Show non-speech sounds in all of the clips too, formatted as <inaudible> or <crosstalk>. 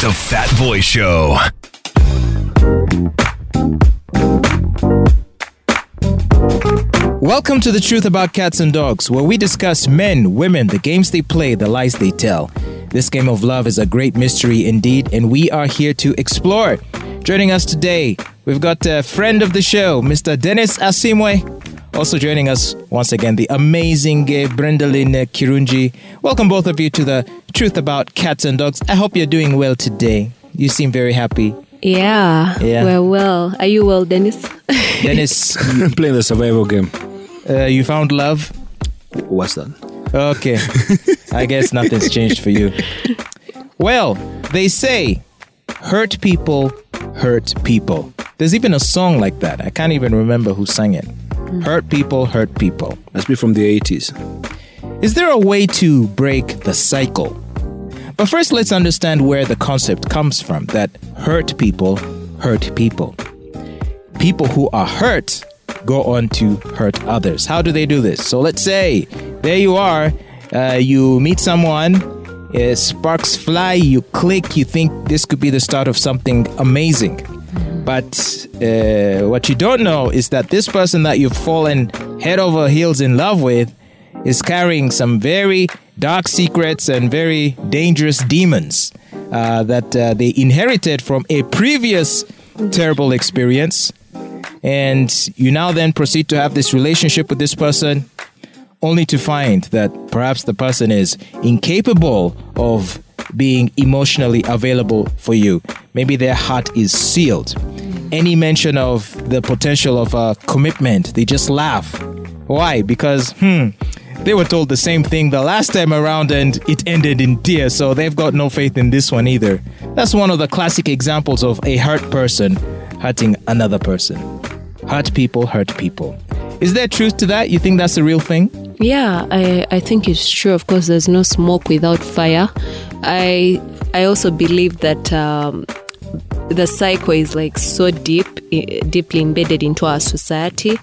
The Fat Boy Show. Welcome to the Truth About Cats and Dogs, where we discuss men, women, the games they play, the lies they tell. This game of love is a great mystery indeed, and we are here to explore. Joining us today, we've got a friend of the show, Mr. Dennis Asimwe. Also joining us once again, the amazing uh, Brendaline Kirunji. Welcome both of you to the Truth About Cats and Dogs. I hope you're doing well today. You seem very happy. Yeah, Yeah. we're well. Are you well, Dennis? <laughs> Dennis, <laughs> playing the survival game. uh, you found love? What's that? Okay. I guess nothing's <laughs> changed for you. Well, they say hurt people hurt people. There's even a song like that. I can't even remember who sang it. Hurt people hurt people. Must be from the 80s. Is there a way to break the cycle? But first, let's understand where the concept comes from that hurt people hurt people. People who are hurt go on to hurt others. How do they do this? So let's say there you are, uh, you meet someone, uh, sparks fly, you click, you think this could be the start of something amazing. But uh, what you don't know is that this person that you've fallen head over heels in love with is carrying some very dark secrets and very dangerous demons uh, that uh, they inherited from a previous terrible experience. And you now then proceed to have this relationship with this person, only to find that perhaps the person is incapable of being emotionally available for you. Maybe their heart is sealed. Any mention of the potential of a commitment, they just laugh. Why? Because, hmm, they were told the same thing the last time around and it ended in tears, so they've got no faith in this one either. That's one of the classic examples of a hurt person hurting another person. Hurt people hurt people. Is there truth to that? You think that's a real thing? yeah, I, I think it's true. Of course, there's no smoke without fire. I I also believe that um, the cycle is like so deep, deeply embedded into our society.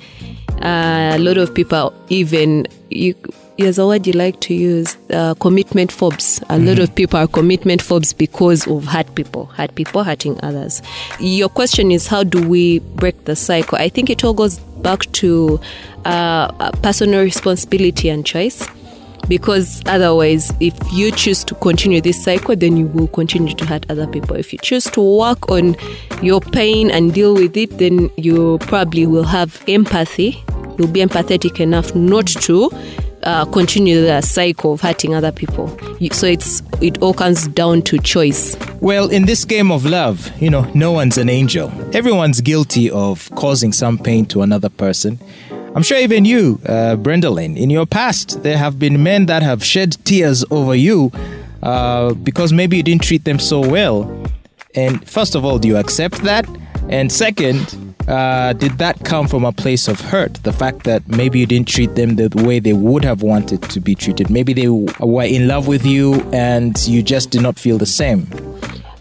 Uh, a lot of people even you. There's a word you like to use, uh, commitment phobes. A lot of people are commitment phobes because of hurt people, hurt people hurting others. Your question is, how do we break the cycle? I think it all goes back to uh, personal responsibility and choice because otherwise if you choose to continue this cycle then you will continue to hurt other people if you choose to work on your pain and deal with it then you probably will have empathy you'll be empathetic enough not to uh, continue the cycle of hurting other people so it's it all comes down to choice Well, in this game of love, you know, no one's an angel. Everyone's guilty of causing some pain to another person. I'm sure even you, uh, Brendalyn, in your past, there have been men that have shed tears over you uh, because maybe you didn't treat them so well. And first of all, do you accept that? And second, uh, did that come from a place of hurt? The fact that maybe you didn't treat them the way they would have wanted to be treated. Maybe they were in love with you and you just did not feel the same.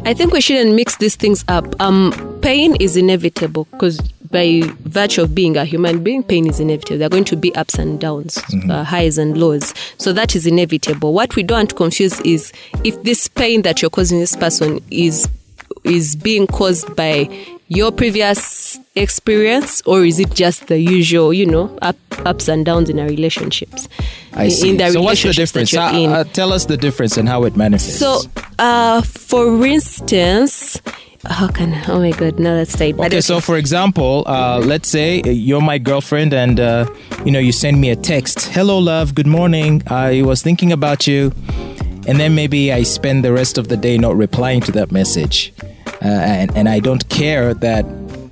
I think we shouldn't mix these things up. Um, pain is inevitable because by virtue of being a human being, pain is inevitable. There are going to be ups and downs, uh, highs and lows. So that is inevitable. What we don't confuse is if this pain that you're causing this person is is being caused by your previous experience or is it just the usual, you know, up, ups and downs in our relationships? I see. In so what's the difference? Uh, uh, tell us the difference and how it manifests. So, uh, for instance, how can oh my god, now that's tight. Okay, so for example, uh, let's say uh, you're my girlfriend and uh, you know you send me a text. Hello, love. Good morning. I was thinking about you, and then maybe I spend the rest of the day not replying to that message, uh, and and I don't care that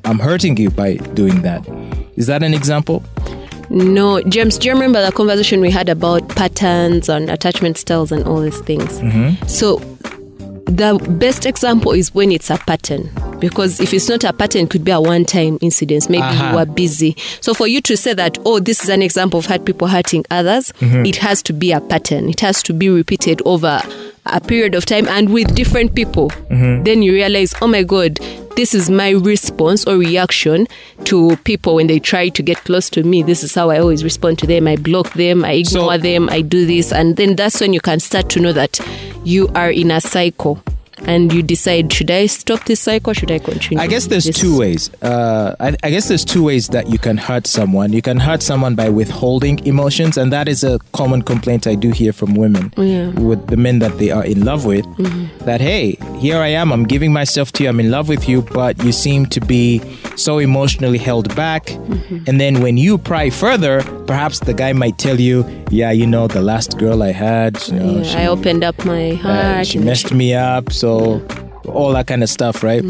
I'm hurting you by doing that. Is that an example? no, James, do you remember the conversation we had about patterns and attachment styles and all these things? Mm-hmm. So, the best example is when it's a pattern. Because if it's not a pattern, it could be a one time incident. Maybe Aha. you were busy. So, for you to say that, oh, this is an example of hurt people hurting others, Mm-hmm. it has to be a pattern. It has to be repeated over a period of time and with different people. Mm-hmm. Then you realize, oh my God, this is my response or reaction to people when they try to get close to me. This is how I always respond to them. I block them, I ignore So- them, I do this. And then that's when you can start to know that you are in a cycle. And you decide should I stop this cycle? Should I continue? I guess there's this? two ways. Uh, I, I guess there's two ways that you can hurt someone. You can hurt someone by withholding emotions, and that is a common complaint I do hear from women Yeah. with the men that they are in love with. That hey, here I am. I'm giving myself to you. I'm in love with you, but you seem to be so emotionally held back. And then when you pry further, perhaps the guy might tell you, "Yeah, you know, the last girl I had, you know, Yeah, she- I opened up my uh, heart. she and messed me up so all that kind of stuff right?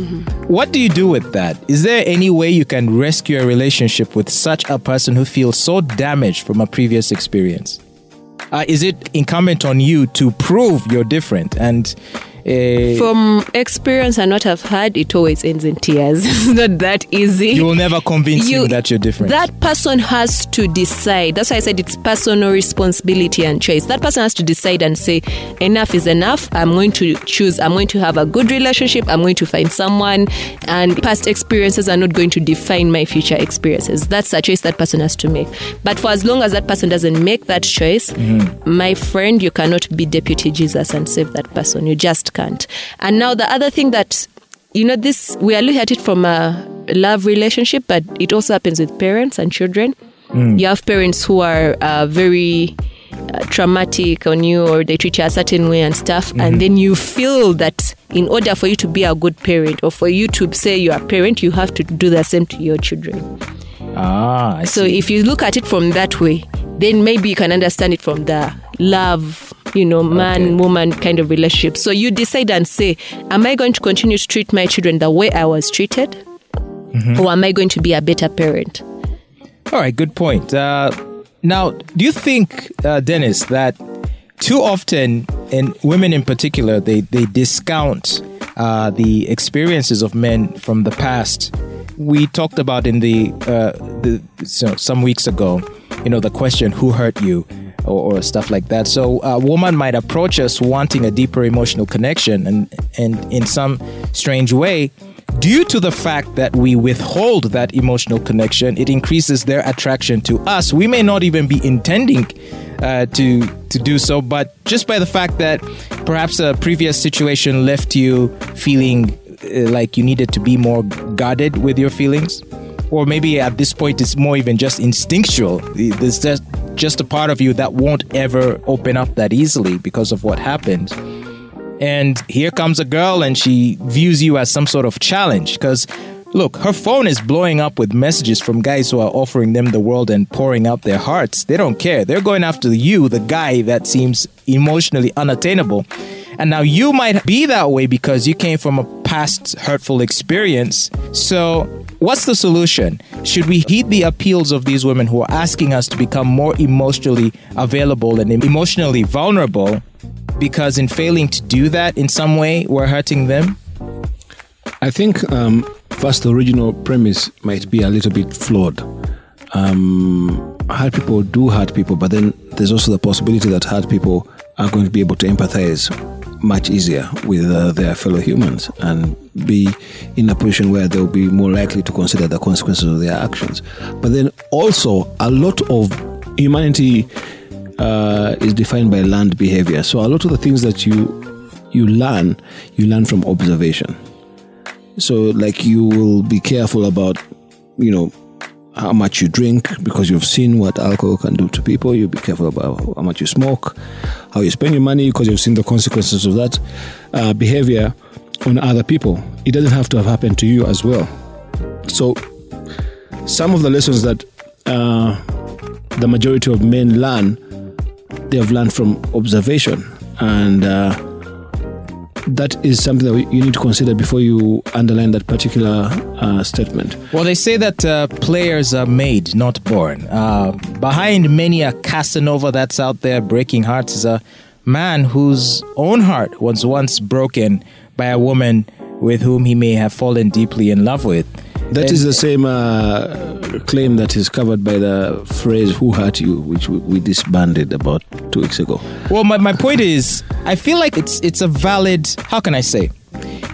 What do you do with that? Is there any way you can rescue a relationship with such a person who feels so damaged from a previous experience? Uh, is it incumbent on you to prove you're different? And uh, From experience and what I've had, it always ends in tears. <laughs> it's not that easy. you will never convince You- him that you're different That person has to decide. That's why I said it's personal responsibility and choice. That person has to decide and say, enough is enough. I'm going to choose. I'm going to have a good relationship. I'm going to find someone. And past experiences are not going to define my future experiences. That's a choice that person has to make. But for as long as that person doesn't make that choice, my friend, you cannot be deputy Jesus and save that person. You just can't. And now the other thing that you know this we are looking at it from a love relationship but it also happens with parents and children you have parents who are uh, very uh, traumatic on you or they treat you a certain way and stuff and then you feel that in order for you to be a good parent or for you to say you're a parent you have to do the same to your children ah I so see. if you look at it from that way then maybe you can understand it from the love you know man Okay. woman kind of relationship so you decide and say am i going to continue to treat my children the way i was treated Mm-hmm. or am i going to be a better parent All right, good point. Uh, now, do you think, uh, Dennis, that too often, and women in particular, they, they discount uh, the experiences of men from the past? We talked about in the, uh, the so some weeks ago, you know, the question, who hurt you? Or, or stuff like that. So a woman might approach us wanting a deeper emotional connection, and and in some strange way, Due to the fact that we withhold that emotional connection, it increases their attraction to us. We may not even be intending uh, to to do so, but just by the fact that perhaps a previous situation left you feeling uh, like you needed to be more guarded with your feelings, or maybe at this point it's more even just instinctual. There's just just a part of you that won't ever open up that easily because of what happened. And here comes a girl and she views you as some sort of challenge because look her phone is blowing up with messages from guys who are offering them the world and pouring out their hearts. They don't care. They're going after you the guy that seems emotionally unattainable and now you might be that way because you came from a past hurtful experience. So what's the solution? Should we heed the appeals of these women who are asking us to become more emotionally available and emotionally vulnerable because in failing to do that in some way we're hurting them? I think um, first the original premise might be a little bit flawed. Um, hard people do hurt people, but then there's also the possibility that hard people are going to be able to empathize much easier with uh, their fellow humans and be in a position where they'll be more likely to consider the consequences of their actions. But then also, a lot of humanity uh, is defined by learned behavior. So a lot of the things that you you learn, you learn from observation. So like you will be careful about, you know, how much you drink because you've seen what alcohol can do to people. You'll be careful about how much you smoke, how you spend your money because you've seen the consequences of that uh, behavior on other people. It doesn't have to have happened to you as well. So some of the lessons that uh, the majority of men learn, they have learned from observation and. Uh, that is something that you need to consider before you underline that particular uh, statement. well they say that uh, players are made not born uh, behind many a casanova that's out there breaking hearts is a man whose own heart was once broken by a woman with whom he may have fallen deeply in love with That And- is the same uh, claim that is covered by the phrase "Who hurt you," which we, we disbanded about two weeks ago. Well, my, my point is, I feel like it's it's a valid. How can I say?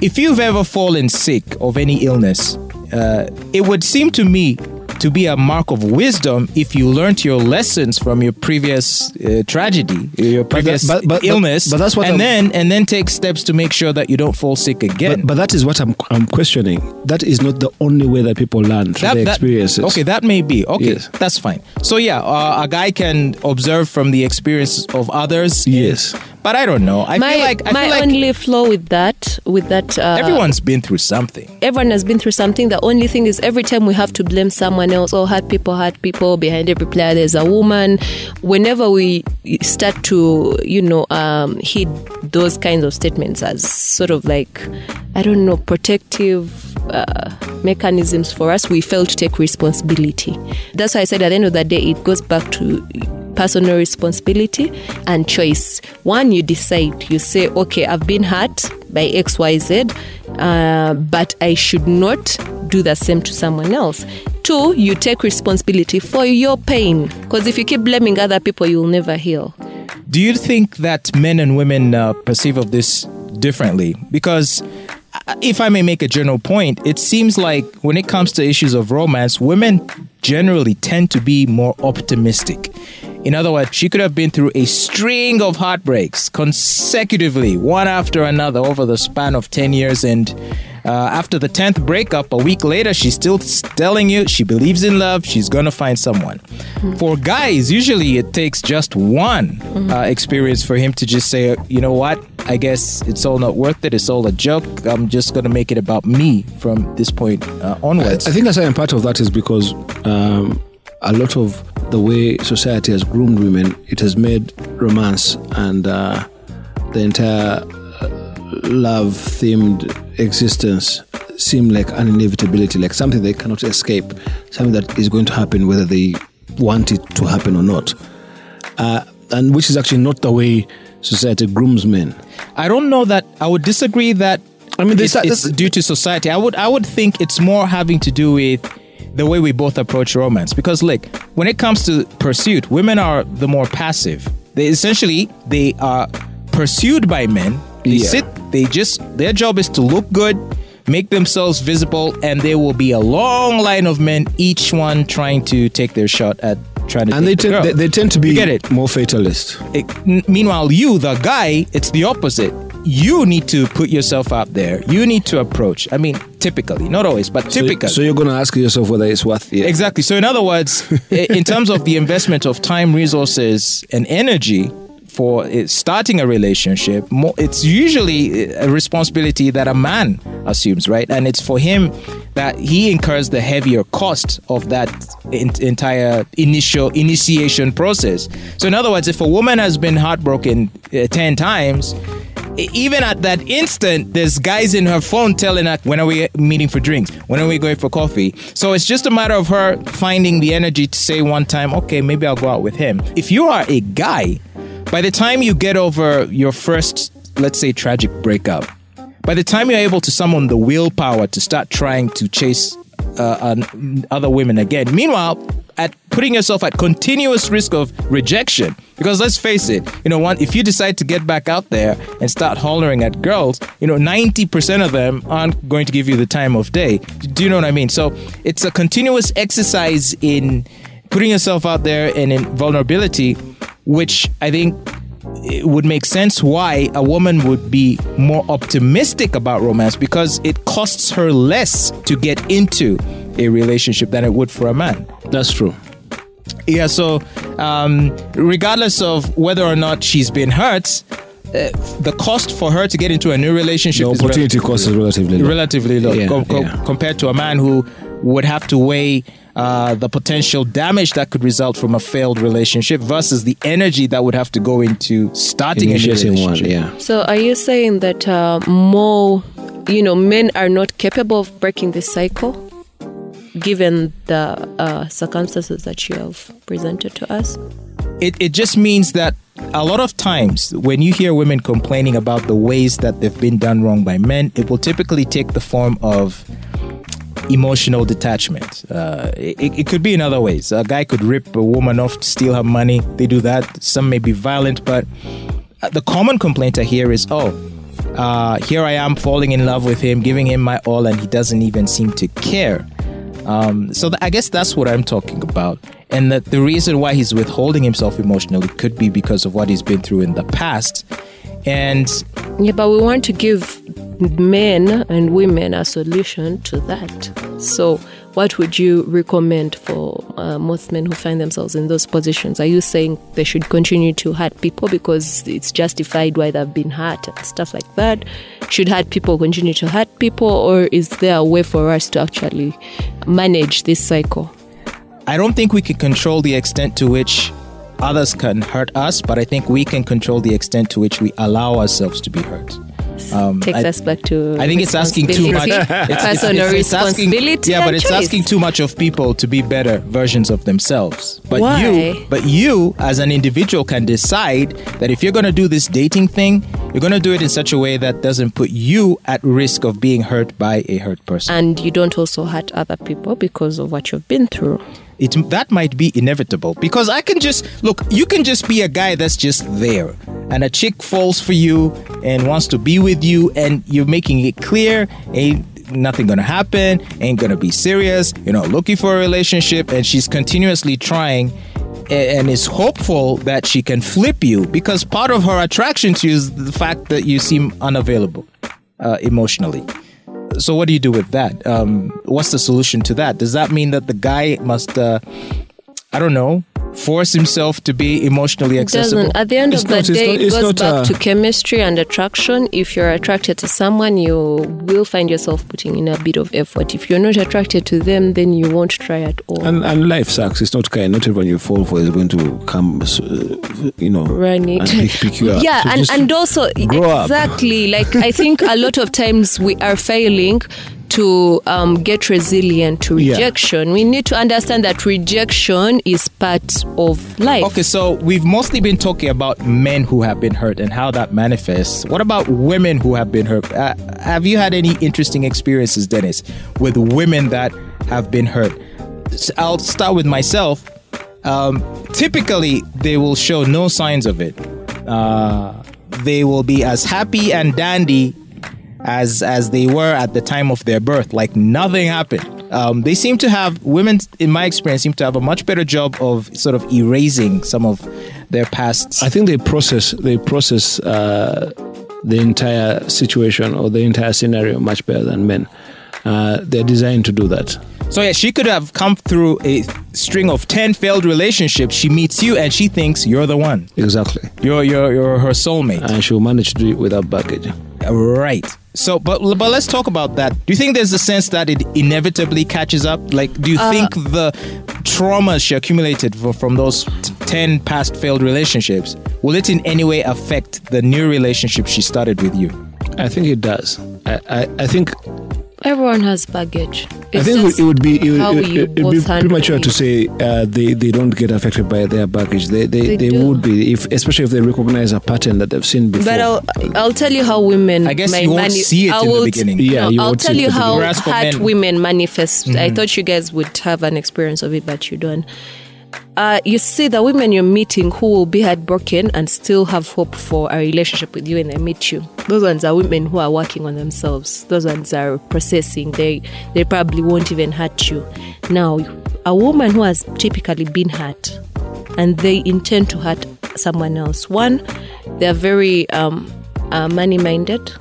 If you've ever fallen sick of any illness, uh, it would seem to me to be a mark of wisdom if you learned your lessons from your previous uh, tragedy, your previous but- but- but- illness, but that's what and I'm- then and then take steps to make sure that you don't fall sick again. But, but that is what I'm, I'm questioning. That is not the only way that people learn through their experiences. Okay, that may be. Okay, Yes. that's fine. So yeah, uh, a guy can observe from the experience of others. Yes. But I don't know. I my feel like I my feel like only flaw with that, with that, uh, everyone's been through something. everyone has been through something. The only thing is every time we have to blame someone else or hurt people, hurt people. Behind every player, there's a woman. Whenever we start to, you know, um, heed those kinds of statements as sort of like, I don't know, protective uh, mechanisms for us, we fail to take responsibility. That's why I said at the end of the day, it goes back to personal responsibility and choice. One, you decide, you say, okay, I've been hurt by XYZ, uh, but I should not do the same to someone else. Two, you take responsibility for your pain. Because if you keep blaming other people, you'll never heal. Do you think that men and women uh, perceive of this differently? Because uh, if I may make a general point, it seems like when it comes to issues of romance, women generally tend to be more optimistic. In other words, she could have been through a string of heartbreaks consecutively, one after another, over the span of 10 years. And uh, after the 10th breakup, a week later, she's still telling you she believes in love, she's to find someone. For guys, usually it takes just one uh, experience for him to just say, you know what, I guess it's all not worth it, it's all a joke, I'm just to make it about me from this point uh, onwards. I think a certain part of that is because um, a lot of the way society has groomed women, it has made romance and uh, the entire love themed existence seem like an inevitability, like something they cannot escape, something that is going to happen whether they want it to happen or not. Uh, and which is actually not the way society grooms men. I don't know that I would disagree that I mean, it's, there's- it's due to society. I would I would think it's more having to do with the way we both approach romance. Because like when it comes to pursuit, women are the more passive. They essentially they are pursued by men. They Yeah. sit. They just their job is to look good, make themselves visible, and there will be a long line of men, each one trying to take their shot at trying to. And they, take the they, they tend to be You get it? more fatalist. It- meanwhile, you, the guy, it's the opposite. You need to put yourself out there. You need to approach. I mean, typically, not always, but typically. So, you're going to ask yourself whether it's worth it. exactly. So, in other words, <laughs> in terms of the investment of time, resources, and energy for starting a relationship, it's usually a responsibility that a man assumes, right? And it's for him that he incurs the heavier cost of that in- entire initial initiation process. So, in other words, if a woman has been heartbroken uh, 10 times, even at that instant, there's guys in her phone telling her, when are we meeting for drinks? When are we going for coffee? So it's just a matter of her finding the energy to say one time, okay, maybe I'll go out with him. If you are a guy, by the time you get over your first, let's say, tragic breakup, by the time you're able to summon the willpower to start trying to chase uh, other women again, meanwhile, at putting yourself at continuous risk of rejection, because let's face it, you know, one, if you decide to get back out there and start hollering at girls, you know, 90% of them aren't going to give you the time of day. Do you know what I mean? So it's a continuous exercise in putting yourself out there and in vulnerability, which I think it would make sense why a woman would be more optimistic about romance because it costs her less to get into a relationship than it would for a man. That's true. Yeah, so um, regardless of whether or not she's been hurt, uh, the cost for her to get into a new relationship The is opportunity cost is relatively low. relatively low Yeah, com- com- yeah. compared to a man who would have to weigh uh, the potential damage that could result from a failed relationship versus the energy that would have to go into starting a new Initiating one, relationship. yeah. So, are you saying that uh, more, you know, men are not capable of breaking this cycle, given the uh, circumstances that you have presented to us? it, it just means that a lot of times when you hear women complaining about the ways that they've been done wrong by men, it will typically take the form of emotional detachment. Uh, it, it could be in other ways. A guy could rip a woman off to steal her money. They do that. Some may be violent, but uh, the common complaint I hear is, oh, uh, here I am falling in love with him, giving him my all, and he doesn't even seem to care. Um, so th- I guess that's what I'm talking about. And that the reason why he's withholding himself emotionally could be because of what he's been through in the past. And Yeah, but we want to give men and women a solution to that. So, what would you recommend for uh, most men who find themselves in those positions? Are you saying they should continue to hurt people because it's justified why they've been hurt and stuff like that? Should hurt people continue to hurt people, or is there a way for us to actually manage this cycle? I don't think we can control the extent to which others can hurt us, but I think we can control the extent to which we allow ourselves to be hurt. Um, Takes I- us back to I think it's asking too much. <laughs> It's- personal it's- it's asking- yeah, but it's choice. asking too much of people to be better versions of themselves. But Why? you, but you as an individual can decide that if you're going to do this dating thing, you're going to do it in such a way that doesn't put you at risk of being hurt by a hurt person. and you don't also hurt other people because of what you've been through. It that might be inevitable because I can just look. You can just be a guy that's just there, and a chick falls for you and wants to be with you, and you're making it clear ain't nothing gonna happen, ain't gonna be serious. You're not looking for a relationship, and she's continuously trying. And is hopeful that she can flip you because part of her attraction to you is the fact that you seem unavailable uh, emotionally. So what do you do with that? Um, what's the solution to that? Does that mean that the guy must, uh, I don't know, force himself to be emotionally accessible? doesn't. At the end It's of the not- it's day, not- it goes back uh, to chemistry and attraction. If you're attracted to someone, you will find yourself putting in a bit of effort. If you're not attracted to them, then you won't try at all. And, and life sucks. It's not kind. Not everyone you fall for is going to come, uh, you know, Run it. and pick, pick you up. <laughs> yeah, So and, and also grow up. exactly like I think a lot of times we are failing to um, get resilient to Yeah. rejection. We need to understand that rejection is part of life. Okay, so we've mostly been talking about men who have been hurt and how that manifests. What about women who have been hurt? Uh, have you had any interesting experiences, Dennis, with women that have been hurt? I'll start with myself. Um, typically, they will show no signs of it. Uh, they will be as happy and dandy as as they were at the time of their birth like nothing happened um, they seem to have women in my experience seem to have a much better job of sort of erasing some of their pasts I think they process they process uh, the entire situation or the entire scenario much better than men. Uh, they're designed to do that. so yeah she could have come through a string of 10 failed relationships she meets you and she thinks you're the one Exactly. you're you're, you're her soulmate And she'll manage to do it without baggage. Right. So, but but let's talk about that. Do you think there's a sense that it inevitably catches up? Like, do you uh, think the trauma she accumulated for, from those t- ten past failed relationships will it in any way affect the new relationship she started with you? I think it does. I, I, I think Everyone has baggage. I think it would- just it would be it would, it would be both handle premature to say uh, they they don't get affected by their baggage. They they, They they, would be if especially if they recognize a pattern that they've seen before. But I'll I'll tell you how women. I guess may you won't mani- see it I in the will- beginning. Yeah, no, you I'll won't tell see it you in the how beginning. Whereas for hurt women manifest. I thought you guys would have an experience of it, but you don't. Uh, you see the women you're meeting who will be heartbroken and still have hope for a relationship with you when they meet you. Those ones are women who are working on themselves. Those ones are processing. They they probably won't even hurt you. Now, a woman who has typically been hurt and they intend to hurt someone else. One, they're very um, uh, money minded.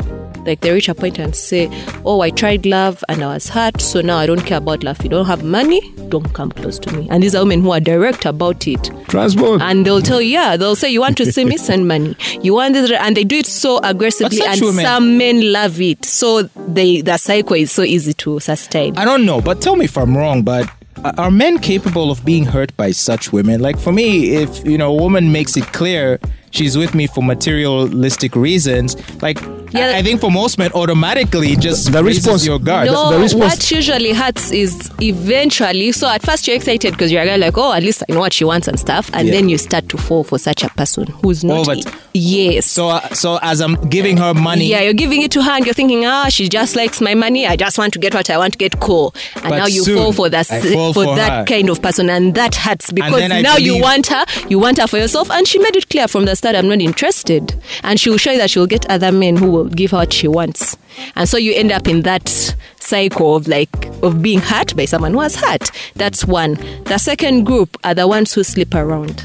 Like they reach a point and say, Oh, I tried love and I was hurt, so now I don't care about love. If You don't have money, don't come close to me. And these are women who are direct about it. transport. And they'll tell you, yeah, they'll say, You want to see me? <laughs> Send money. You want this? And they do it so aggressively, and women- some men love it. So they the cycle is so easy to sustain. I don't know, but tell me if I'm wrong, but are men capable of being hurt by such women? Like for me, if you know a woman makes it clear she's with me for materialistic reasons, like Yeah. I, I think for most men, automatically just The response- your guard. No, the response- what usually hurts is eventually. So at first you're excited because you're like, oh, at least I know what she wants and stuff, and Yeah. then you start to fall for such a person who's not. Oh, but- yes. So, uh, so as I'm giving her money, yeah, you're giving it to her and you're thinking, ah, she just likes my money. I just want to get what I want to get cool. And But now you soon, fall for that fall for, for that her. kind of person, and that hurts because then I now you want her, you want her for yourself, and she made it clear from the start, I'm not interested, and she will show you that she will get other men who will give her what she wants, and so you end up in that cycle of like of being hurt by someone who has hurt. That's one. The second group are the ones who sleep around,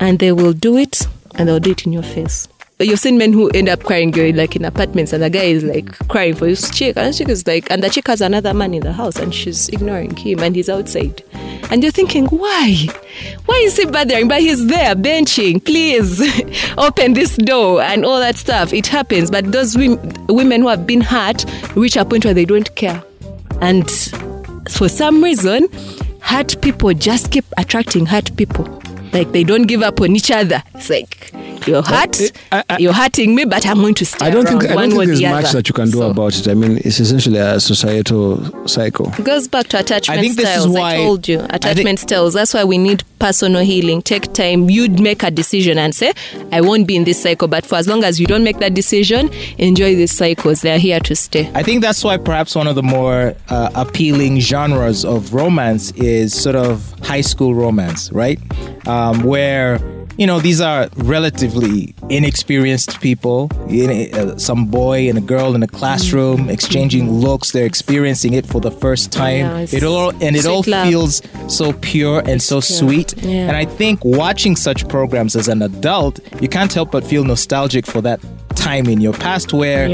and they will do it, and they'll do it in your face. You've seen men who end up crying, going like in apartments, and the guy is like crying for his chick, and the chick is like, and the chick has another man in the house, and she's ignoring him, and he's outside, and you're thinking, why? Why is he bothering? But he's there benching. Please <laughs> open this door and all that stuff. It happens, but those wom- women who have been hurt reach a point where they don't care, and for some reason, hurt people just keep attracting hurt people. Like they don't give up on each other. It's like you're hurt, I- I- you're hurting me, but I'm going to stay I don't think I don't or think there's the much other. that you can do So, about it. I mean, it's essentially a societal cycle. it goes back to attachment I think this is why- I told you attachment think- styles. That's why we need personal healing. Take time. You'd make a decision and say, "I won't be in this cycle." But for as long as you don't make that decision, enjoy these cycles. They're here to stay. I think that's why perhaps one of the more uh, appealing genres of romance is sort of high school romance, right? Um, where you know these are relatively inexperienced people, uh, some boy and a girl in a classroom exchanging looks. They're experiencing it for the first time. Yeah, it all and it all love. feels so pure and so sweet. Yeah. And I think watching such programs as an adult, you can't help but feel nostalgic for that time in your past where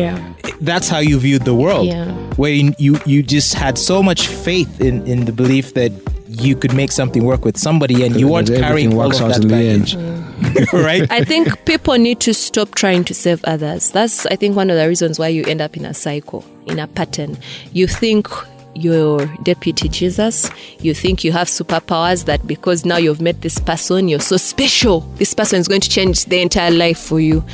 that's how you viewed the world Yeah. where you, you you just had so much faith in in the belief that you could make something work with somebody and you weren't carrying everything all works of out that in the baggage end. <laughs> right I think people need to stop trying to save others. That's, I think, one of the reasons why you end up in a cycle, in a pattern. You think you're deputy Jesus. You think you have superpowers that because now you've met this person, you're so special. This person is going to change the entire life for you.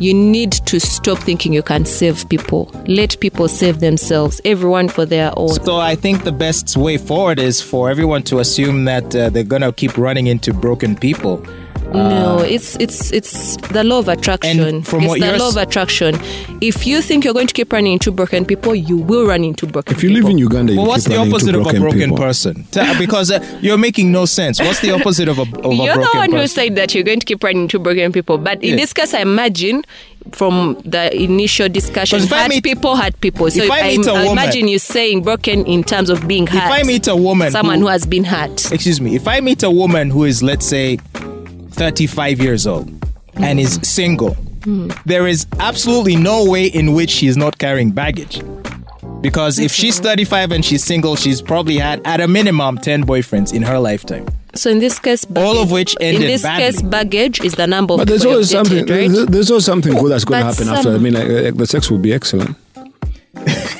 You need to stop thinking you can save people. Let people save themselves, everyone for their own. so i think the best way forward is for everyone to assume that uh, they're gonna keep running into broken people No, it's it's it's the law of attraction. And from it's what the you're law s- of attraction. If you think you're going to keep running into broken people, you will run into broken If you people. live in Uganda, you well what's keep the running into opposite of a broken people. person because uh, you're making no sense what's the opposite of a, of a You're the broken one who said that you're going to keep running into broken people. But in Yeah. this case, I imagine from the initial discussion, if I hurt meet- people hurt people. So if I meet a I woman- imagine you saying broken in terms of being hurt. if i meet a woman someone who, who has been hurt. excuse me, if I meet a woman who is, let's say, 35 years old and is single, there is absolutely no way in which she's not carrying baggage. Because if she's 35 and she's single, she's probably had at a minimum 10 boyfriends in her lifetime. So in this case, baggage, All of which ended in this badly. case, baggage is the number of But there's always something. dated, right? There's, there's always something good that's going to But happen after. I mean, like, like the sex will be excellent. <laughs>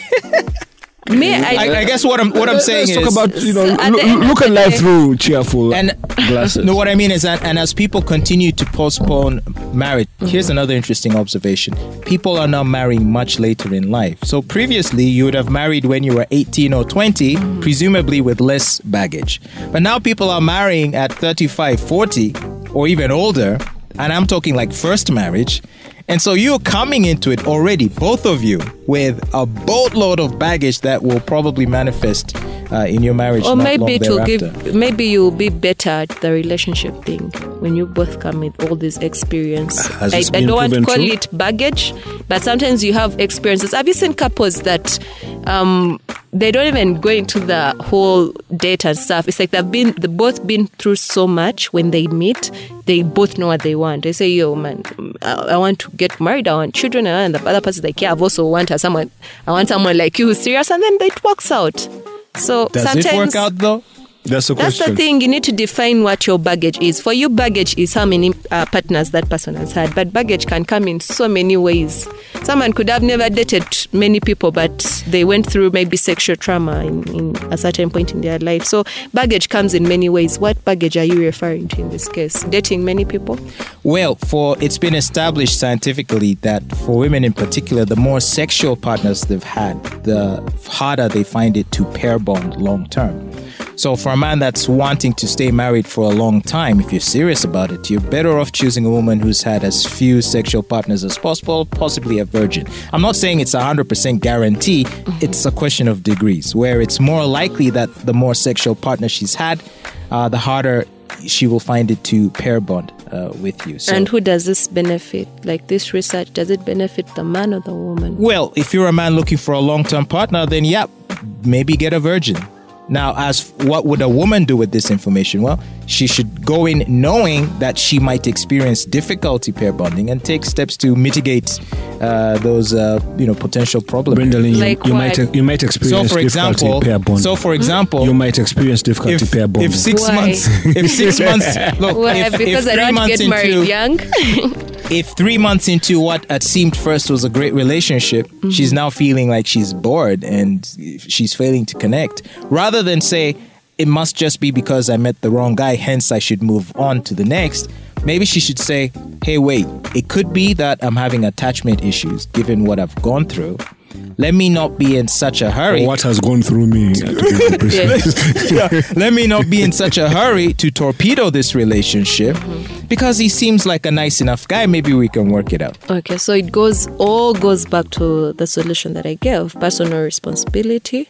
Me, I, I, I guess what I'm what I'm saying Let's is talk about you know So at loo- the end of look at life day- through cheerful and glasses. no, what I mean is that, and as people continue to postpone marriage, mm-hmm. here's another interesting observation: people are now marrying much later in life. So previously, you would have married when you were 18 or 20, mm-hmm. presumably with less baggage. But now people are marrying at 35, 40, or even older, and I'm talking like first marriage. And so you're coming into it already, both of you, with a boatload of baggage that will probably manifest uh, in your marriage. or not maybe long it will give maybe you'll be better at the relationship thing when you both come with all this experience Has I, this I don't want to call true? it baggage but sometimes you have experiences have you seen couples that um they don't even go into the whole date and stuff. It's like they've been they both been through so much. When they meet they both know what they want. They say yo man I, I want to get married. I want children. And the other person's like yeah I've also want someone I want someone like you who's serious. And then it works out. So Does sometimes it work out though? That's the that's question. the thing. You need to define what your baggage is. For you, baggage is how many uh, partners that person has had. But baggage can come in so many ways. Someone could have never dated many people, but they went through maybe sexual trauma in, in a certain point in their life. So baggage comes in many ways. What baggage are you referring to in this case? Dating many people? Well, for it's been established scientifically that for women in particular, the more sexual partners they've had, the harder they find it to pair bond long term. So for a man that's wanting to stay married for a long time, if you're serious about it, you're better off choosing a woman who's had as few sexual partners as possible, possibly a virgin. I'm not saying it's a 100% guarantee, it's a question of degrees, where it's more likely that the more sexual partners she's had, uh, the harder she will find it to pair bond. uh, with you. So, And who does this benefit? Like this research, does it benefit the man or the woman? well, if you're a man looking for a long-term partner, then yeah, maybe get a virgin. Now, as what would a woman do with this information? Well, she should go in knowing that she might experience difficulty pair bonding and take steps to mitigate uh, those, uh, you know, potential problems. Brenda Lynn, you, Like you might you might So, experience for difficulty example, pair bonding. so for example, you might experience difficulty if, pair bonding. if six Why? months, if six <laughs> months, look, Why? if, because if I three don't months get married into, young. <laughs> if three months into what had seemed first was a great relationship, Mm-hmm. she's now feeling like she's bored and she's failing to connect. Rather than say, it must just be because I met the wrong guy, hence I should move on to the next, maybe she should say, hey, wait, it could be that I'm having attachment issues given what I've gone through. Let me not be in such a hurry. what has gone through me? to give you <laughs> precise- <laughs> Yeah. Let me not be in such a hurry to torpedo this relationship Mm-hmm. because he seems like a nice enough guy. Maybe we can work it out. Okay, so it goes all goes back to the solution that I gave: personal responsibility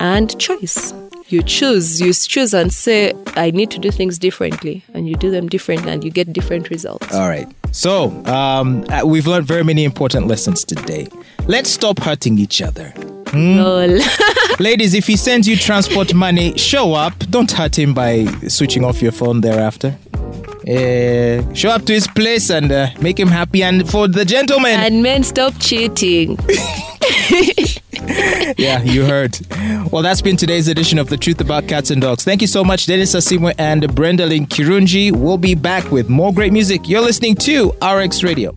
and choice. You choose, you choose and say, I need to do things differently, and you do them differently, and you get different results. All right. So, um, uh, we've learned very many important lessons today. Let's stop hurting each other. Lol. <laughs> Ladies, if he sends you transport money, show up. Don't hurt him by switching off your phone thereafter. Uh, show up to his place and uh, make him happy. And for the gentlemen, and men, stop cheating. <laughs> <laughs> yeah, you heard. Well, that's been today's edition of The Truth About Cats and Dogs. Thank you so much, Dennis Asimwe and Brenda Lynn Kirunji. We'll be back with more great music. You're listening to RX Radio.